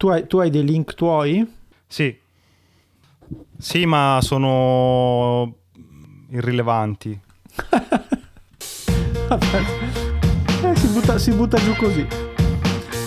Tu hai, tu hai dei link tuoi? Sì. Sì, ma sono irrilevanti. eh, si, butta, si butta giù così.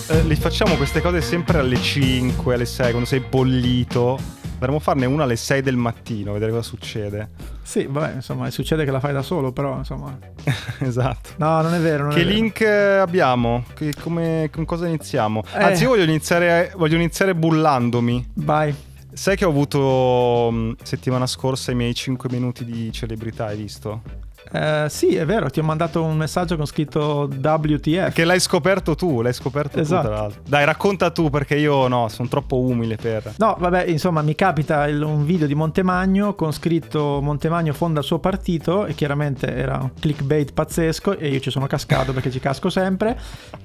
Eh, li facciamo queste cose sempre alle 5, alle 6, quando sei bollito. Dovremmo farne una alle 6 del mattino, vedere cosa succede. Sì, vabbè, insomma, succede che la fai da solo, però, insomma... esatto. No, non è vero. Non che è vero. link abbiamo? Che, come, con cosa iniziamo? Eh. Anzi, io voglio iniziare, voglio iniziare bullandomi. Vai. Sai che ho avuto settimana scorsa i miei 5 minuti di celebrità, hai visto? Eh, sì, è vero, ti ho mandato un messaggio con scritto WTF. Che l'hai scoperto tu, l'hai scoperto Esatto. tu tra l'altro. Dai, racconta tu perché io no, sono troppo umile per... No, vabbè, insomma, mi capita il- un video di Montemagno con scritto Montemagno fonda il suo partito e chiaramente era un clickbait pazzesco e io ci sono cascato perché ci casco sempre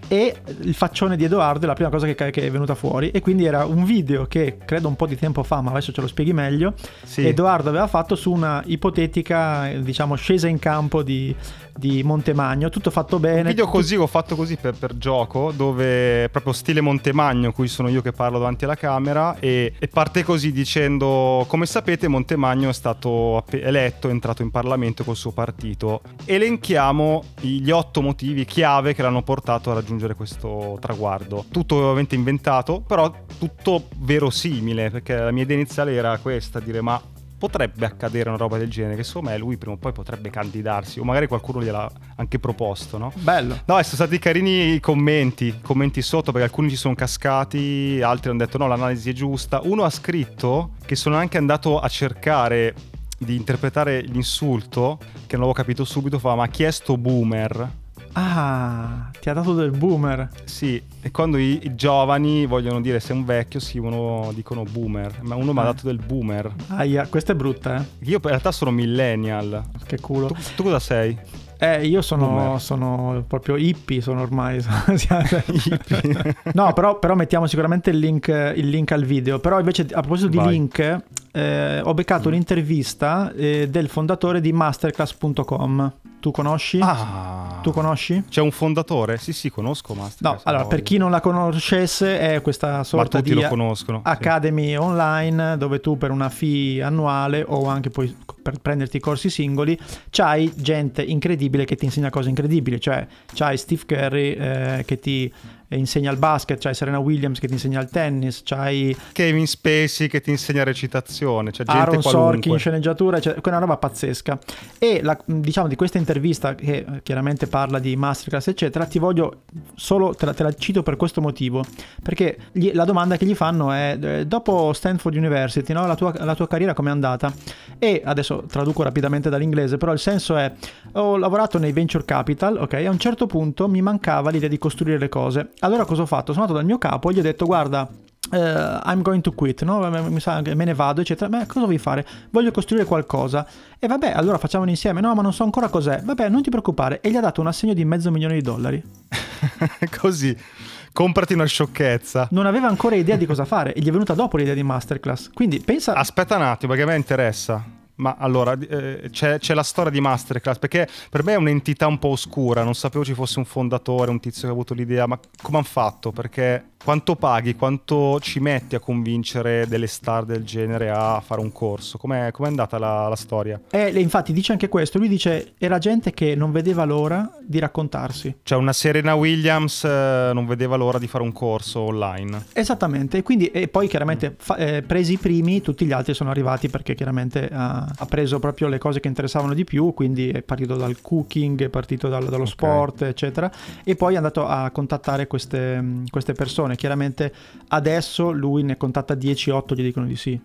e il faccione di Edoardo è la prima cosa che, che è venuta fuori e quindi era un video che credo un po' di tempo fa, ma adesso ce lo spieghi meglio, Sì. Edoardo aveva fatto su una ipotetica, diciamo, scesa in campo di, di Montemagno, tutto fatto bene. Un video tutto- così ho fatto così per, per gioco, dove proprio stile Montemagno, cui sono io che parlo davanti alla camera, e, e parte così dicendo: Come sapete, Montemagno è stato eletto, è entrato in Parlamento col suo partito. Elenchiamo gli otto motivi chiave che l'hanno portato a raggiungere questo traguardo. Tutto ovviamente inventato, però tutto verosimile, perché la mia idea iniziale era questa: dire ma. Potrebbe accadere una roba del genere, che secondo me lui prima o poi potrebbe candidarsi, o magari qualcuno gliel'ha anche proposto, no? Bello. No, sono stati carini i commenti, commenti sotto perché alcuni ci sono cascati, altri hanno detto no, l'analisi è giusta. Uno ha scritto che sono anche andato a cercare di interpretare l'insulto, che non l'avevo capito subito, fa ma chi è sto boomer? Ah, ti ha dato del boomer. Sì, e quando i, i giovani vogliono dire sei un vecchio, scrivono, dicono boomer, ma uno mi ha Eh. dato del boomer. Aia, questa è brutta, eh. Io in realtà sono millennial. Che culo. Tu, tu cosa sei? Eh, io sono, sono proprio hippie, sono ormai. no, però, però mettiamo sicuramente il link, il link al video. Però invece, a proposito di Vai. link, eh, ho beccato Mm. un'intervista eh, del fondatore di masterclass.com. Tu conosci? Ah, Tu conosci? C'è un fondatore? Sì, sì, conosco Masterclass. No, allora, per chi non la conoscesse, è questa Ma sorta tutti di lo conoscono. sì. Academy online dove tu per una fee annuale o anche poi per prenderti i corsi singoli c'hai gente incredibile che ti insegna cose incredibili cioè c'hai Steve Curry eh, che ti insegna il basket c'hai Serena Williams che ti insegna il tennis c'hai Kevin Spacey che ti insegna recitazione, c'è gente Aaron qualunque. Sorkin sceneggiatura cioè, è una roba pazzesca e la- diciamo di questa intervista che chiaramente parla di masterclass eccetera ti voglio solo te la, te la cito per questo motivo perché gli- la domanda che gli fanno è eh, dopo Stanford University no, la, tua, la tua carriera com'è andata e adesso traduco rapidamente dall'inglese però il senso è ho lavorato nei venture capital ok a un certo punto mi mancava l'idea di costruire le cose allora cosa ho fatto sono andato dal mio capo e gli ho detto guarda eh, I'm going to quit, no? Mi- mi sa che me ne vado, eccetera. Ma cosa vuoi fare? Voglio costruire qualcosa. E vabbè, allora facciamolo insieme. No, ma non so ancora cos'è. Vabbè, non ti preoccupare. E gli ha dato un assegno di mezzo milione di dollari. Così, comprati una sciocchezza. Non aveva ancora idea di cosa fare e gli è venuta dopo l'idea di masterclass. Quindi pensa... Aspetta un attimo, perché a me interessa. Ma allora, eh, c'è, c'è la storia di Masterclass, perché per me è un'entità un po' oscura, non sapevo ci fosse un fondatore, un tizio che ha avuto l'idea, ma come hanno fatto? Perché quanto paghi, quanto ci metti a convincere delle star del genere a fare un corso? Com'è, com'è andata la, la storia? E le- infatti dice anche questo. Lui dice era gente che non vedeva l'ora di raccontarsi. Cioè una Serena Williams eh, non vedeva l'ora di fare un corso online. Esattamente, e quindi e poi chiaramente fa- eh, presi i primi, tutti gli altri sono arrivati perché chiaramente ha, ha preso proprio le cose che interessavano di più, quindi è partito dal cooking, è partito dal- dallo Ok. sport, eccetera, e poi è andato a contattare queste, queste persone. Chiaramente adesso lui ne contatta 10-8, gli dicono di sì.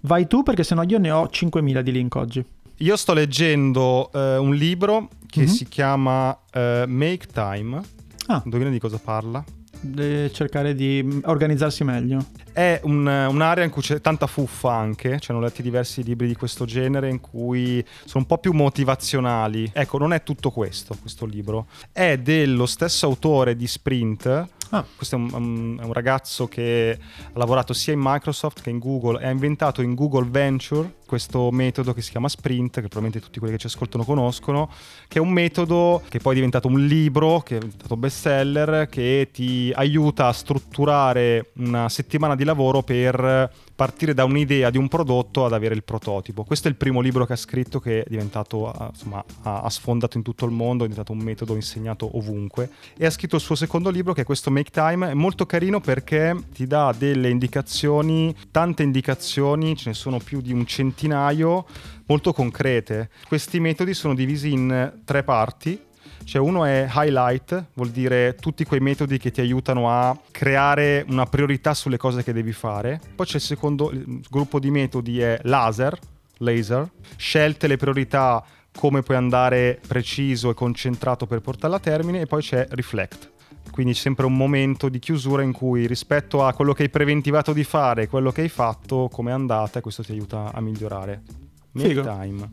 Vai tu perché sennò io ne ho 5.000 di link oggi. Io sto leggendo eh, un libro che Mhm. si chiama eh, Make Time. Ah. Indovina di cosa parla? Deve cercare di mh, organizzarsi meglio. È un- un'area in cui c'è tanta fuffa anche, ci hanno letti diversi libri di questo genere in cui sono un po' più motivazionali. Ecco, non è tutto questo, questo libro. È dello stesso autore di Sprint. Ah. Questo è un, un- è un ragazzo che ha lavorato sia in Microsoft che in Google e ha inventato in Google Venture questo metodo che si chiama Sprint, che probabilmente tutti quelli che ci ascoltano conoscono, che è un metodo che poi è diventato un libro, che è diventato bestseller, che ti aiuta a strutturare una settimana di lavoro per partire da un'idea di un prodotto ad avere il prototipo. Questo è il primo libro che ha scritto che è diventato, insomma, ha sfondato in tutto il mondo, è diventato un metodo insegnato ovunque. E ha scritto il suo secondo libro che è questo Make Time, è molto carino perché ti dà delle indicazioni, tante indicazioni, ce ne sono più di un centinaio, molto concrete. Questi metodi sono divisi in tre parti cioè uno è highlight, vuol dire tutti quei metodi che ti aiutano a creare una priorità sulle cose che devi fare. Poi c'è il secondo il gruppo di metodi è laser, laser, scelte le priorità come puoi andare preciso e concentrato per portarla a termine e poi c'è reflect. Quindi c'è sempre un momento di chiusura in cui rispetto a quello che hai preventivato di fare quello che hai fatto, come è andata questo ti aiuta a migliorare.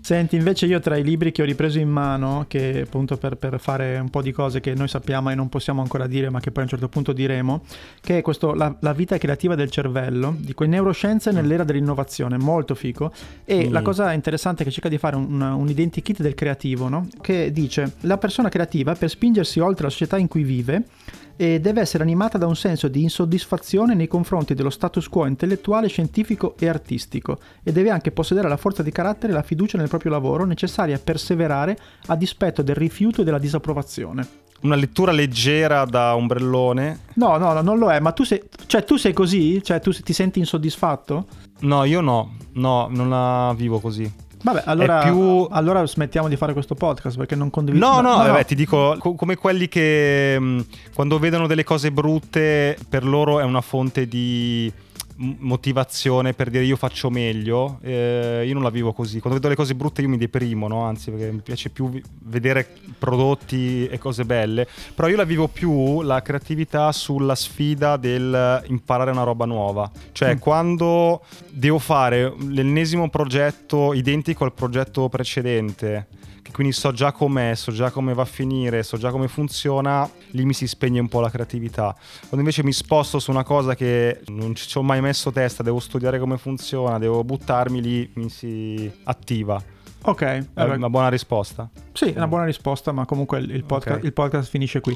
Senti, invece io tra i libri che ho ripreso in mano, che appunto per, per, fare un po' di cose che noi sappiamo e non possiamo ancora dire, ma che poi a un certo punto diremo, che è questo La, la vita creativa del cervello, di quei neuroscienze mm. nell'era dell'innovazione, molto fico. E mm. la cosa interessante è che cerca di fare un, un identikit del creativo, no? Che dice, la persona creativa per spingersi oltre la società in cui vive e deve essere animata da un senso di insoddisfazione nei confronti dello status quo intellettuale, scientifico e artistico e deve anche possedere la forza di carattere e la fiducia nel proprio lavoro necessaria a perseverare a dispetto del rifiuto e della disapprovazione. Una lettura leggera da ombrellone? No, no, no non lo è, ma tu sei, cioè, tu sei così? Cioè tu ti senti insoddisfatto? No, io no, no, non la vivo così. Vabbè, allora, più... allora, smettiamo di fare questo podcast perché non condivido. No, no, no, vabbè, no. ti dico, co- come quelli che mh, quando vedono delle cose brutte, per loro è una fonte di motivazione per dire io faccio meglio, eh, io non la vivo così. Quando vedo le cose brutte io mi deprimo, no? anzi perché mi piace più vedere prodotti e cose belle, però io la vivo più la creatività sulla sfida del imparare una roba nuova. Cioè mm. quando devo fare l'ennesimo progetto identico al progetto precedente quindi so già com'è, so già come va a finire, so già come funziona, lì mi si spegne un po' la creatività. Quando invece mi sposto su una cosa che non ci ho mai messo testa, devo studiare come funziona, devo buttarmi lì, mi si attiva. Ok, è una buona risposta. Sì, è una buona risposta, ma comunque il podcast, okay. il podcast finisce qui.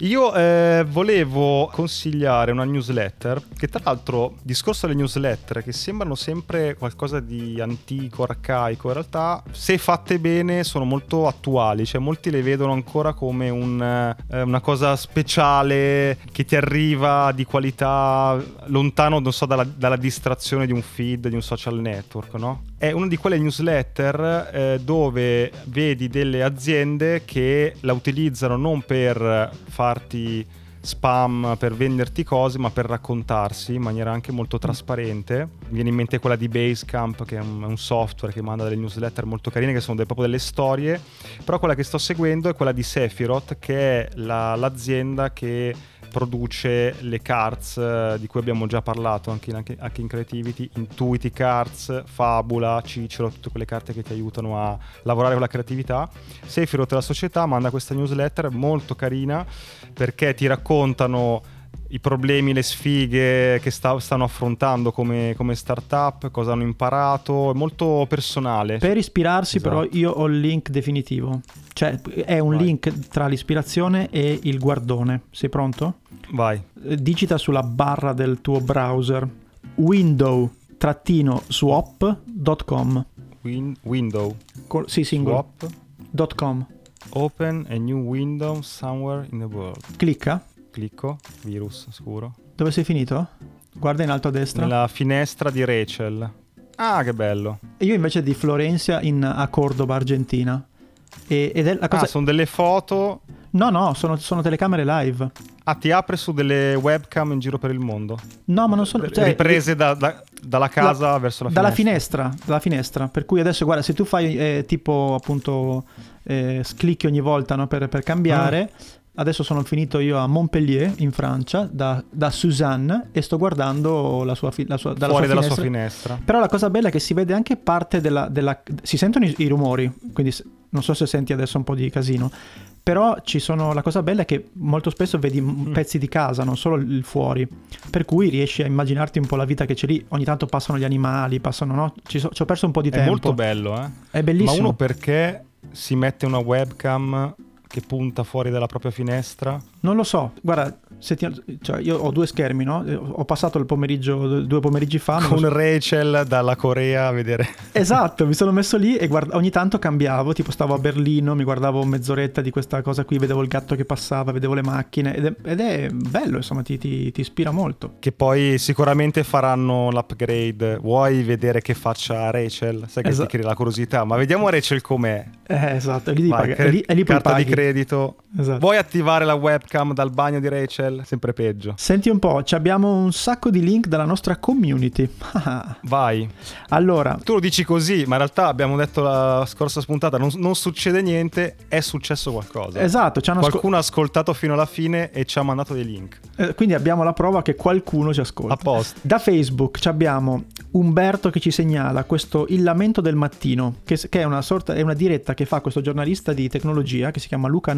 Io eh, volevo consigliare una newsletter che tra l'altro, discorso alle newsletter che sembrano sempre qualcosa di antico, arcaico, in realtà se fatte bene sono molto attuali, cioè molti le vedono ancora come un, eh, una cosa speciale che ti arriva di qualità lontano, non so, dalla, dalla, distrazione di un feed, di un social network, no? È una di quelle newsletter eh, dove vedi delle aziende che la utilizzano non per farti spam per venderti cose, ma per raccontarsi in maniera anche molto trasparente. Mi viene in mente quella di Basecamp, che è un, un software che manda delle newsletter molto carine, che sono delle, proprio delle storie. Però quella che sto seguendo è quella di Sephiroth, che è la, l'azienda che produce le cards eh, di cui abbiamo già parlato anche in, anche in Creativity, Intuiti Cards, Fabula, Cicero, tutte quelle carte che ti aiutano a lavorare con la creatività. Sephiroth, la società, manda questa newsletter molto carina perché ti raccontano i problemi, le sfighe che sta, stanno affrontando come, come, startup, cosa hanno imparato, è molto personale. Per ispirarsi esatto. però io ho il link definitivo, cioè è un Vai. link tra l'ispirazione e il guardone. Sei pronto? Vai. Digita sulla barra del tuo browser window-swap.com. Win- window. Col- sì, singolo. .com. Open a new window somewhere in the world. Clicca. Clicco. Virus, sicuro. Dove sei finito? Guarda in alto a destra. Nella finestra di Rachel. Ah, che bello. E io invece di Florencia in, a Cordoba, Argentina. E- ed è la cosa... Ah, sono delle foto. No, no, sono, sono telecamere live. Ah, ti apre su delle webcam in giro per il mondo. No, ma non sono... cioè, Riprese da- da- dalla casa la- verso la dalla finestra. finestra. Dalla finestra. Per cui adesso, guarda, se tu fai eh, tipo appunto eh, clicchi ogni volta no, per, per cambiare. Ah. Adesso sono finito io a Montpellier, in Francia, da, da Suzanne e sto guardando la sua, fi- la sua, dalla Fuori sua dalla finestra. sua finestra. Però la cosa bella è che si vede anche parte della... della- si sentono i, i rumori, quindi s- non so se senti adesso un po' di casino, però ci sono... La cosa bella è che molto spesso vedi Mm. pezzi di casa, non solo il fuori, per cui riesci a immaginarti un po' la vita che c'è lì. Ogni tanto passano gli animali, passano... No? Ci, so- ci ho perso un po' di È tempo. molto bello, eh. È bellissimo. Ma uno perché si mette una webcam che punta fuori dalla propria finestra? Non lo so, guarda, ti- cioè, io ho due schermi, no? Eh, Ho passato il pomeriggio, due pomeriggi fa. Con Rachel dalla Corea a vedere. Esatto, mi sono messo lì e guarda- ogni tanto cambiavo, tipo stavo a Berlino, mi guardavo mezz'oretta di questa cosa qui, vedevo il gatto che passava, vedevo le macchine ed è, ed è bello, insomma, ti, ti- ti ispira molto. Che poi sicuramente faranno l'upgrade. Vuoi vedere che faccia Rachel? Sai che Esatto. ti crea la curiosità. Ma vediamo Rachel com'è. Eh, esatto, è lì, Vai, pagare, è lì, è lì carta paghi. di credito. Esatto. Vuoi attivare la webcam dal bagno di Rachel? Sempre peggio. Senti un po', abbiamo un sacco di link dalla nostra community. Vai. allora, Tu lo dici così, ma in realtà abbiamo detto la scorsa spuntata, non, non succede niente, è successo qualcosa. esatto, hanno ascol- Qualcuno ha ascoltato fino alla fine e ci ha mandato dei link. eh, quindi abbiamo la prova che qualcuno ci ascolta. A posto. Da Facebook abbiamo Umberto che ci segnala questo Il lamento del mattino, che, che è una sorta, è una diretta che fa questo giornalista di tecnologia che si chiama Luca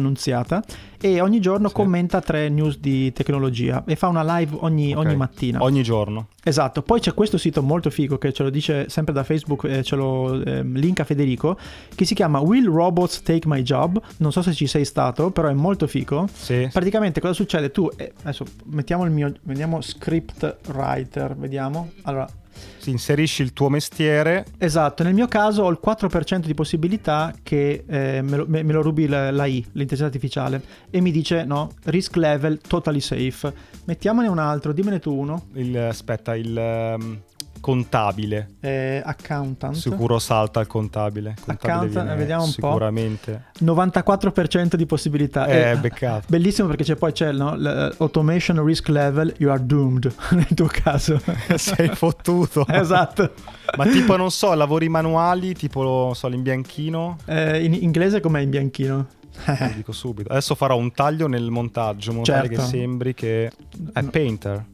Annunziata e ogni giorno Sì. commenta tre news di tecnologia e fa una live ogni, Ok. ogni mattina. Ogni giorno. Esatto, poi c'è questo sito molto figo che ce lo dice sempre da Facebook, eh, ce lo ehm, linka Federico, che si chiama Will Robots Take My Job? Non so se ci sei stato, però è molto figo. Sì. Praticamente cosa succede? Tu, eh, adesso mettiamo il mio, vediamo script writer, vediamo. Allora, inserisci il tuo mestiere. esatto, nel mio caso ho il 4% di possibilità che eh, me, lo, me- me lo rubi la, la I, l'intelligenza artificiale, e mi dice no, risk level totally safe. Mettiamone un altro, dimmene tu uno, Il, aspetta, il ehm, contabile. eh, accountant. Sicuro salta il contabile. Il contabile Accountant, viene vediamo un po'. Sicuramente. 94% di possibilità. È Eh, beccato. Bellissimo perché c'è poi c'è no, l'automation risk level, you are doomed nel tuo caso. Sei fottuto. esatto. Ma tipo, non so, lavori manuali, tipo, non so, l'imbianchino. Eh, in inglese com'è in bianchino? Lo dico subito. Adesso farò un taglio nel montaggio, tale Certo. che sembri che... È painter.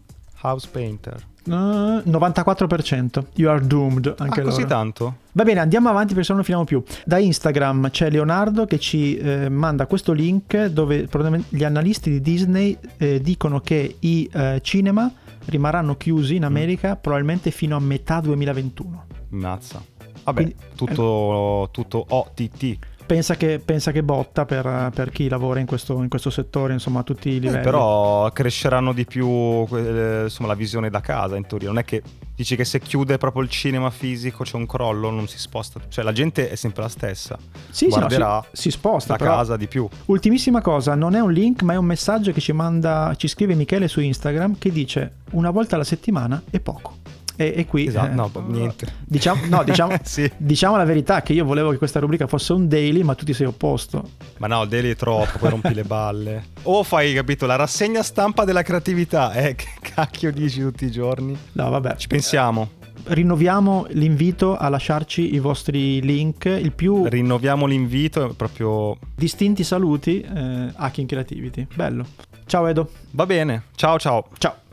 House painter. Eh, 94%. You are doomed anche ah, così loro. tanto? Va bene, andiamo avanti perché se no non finiamo più. Da Instagram c'è Leonardo che ci eh, manda questo link dove gli analisti di Disney eh, dicono che i eh, cinema rimarranno chiusi in Mm. America probabilmente fino a metà 2021. Mazza. Vabbè, Quindi- tutto, tutto OTT. Pensa che, pensa che botta per, per chi lavora in questo, in questo settore, insomma, a tutti i Eh, livelli. però cresceranno di più eh, insomma, la visione da casa in teoria. Non è che dici che se chiude proprio il cinema fisico c'è un crollo, non si sposta. Cioè la gente è sempre la stessa. sì, sì, no, guarderà si, si sposta. Da casa di più. Ultimissima cosa, non è un link, ma è un messaggio che ci manda, ci scrive Michele su Instagram che dice una volta alla settimana è poco. E, e qui Esatto, eh, no, niente. Diciamo, no, diciamo, sì. diciamo la verità che io volevo che questa rubrica fosse un daily, ma tu ti sei opposto. Ma no, il daily è troppo, poi rompi le balle. O fai, capito, la rassegna stampa della creatività. Eh, che cacchio dici tutti i giorni? No, vabbè. Ci pensiamo. Rinnoviamo l'invito a lasciarci i vostri link, il più Rinnoviamo l'invito, è proprio... distinti saluti eh, a King Creativity. Bello. Ciao Edo. Va bene. Ciao ciao. Ciao.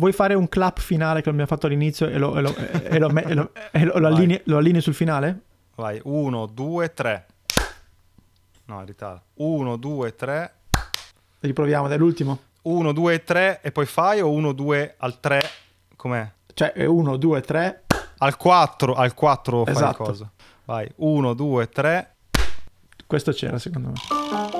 Vuoi fare un clap finale che abbiamo fatto all'inizio e lo, e lo, e lo, e lo- e lo- lo Vai. allinei, lo allinei sul finale? Vai, 1, 2, 3. No, in ritardo. 1, 2, 3. Riproviamo, dai, l'ultimo. 1, 2, 3 e poi fai o 1, 2 al 3? Com'è? Cioè, 1, 2, 3. Al 4, al 4 fai Esatto. cosa. Vai, 1, 2, 3. Questo c'era secondo me.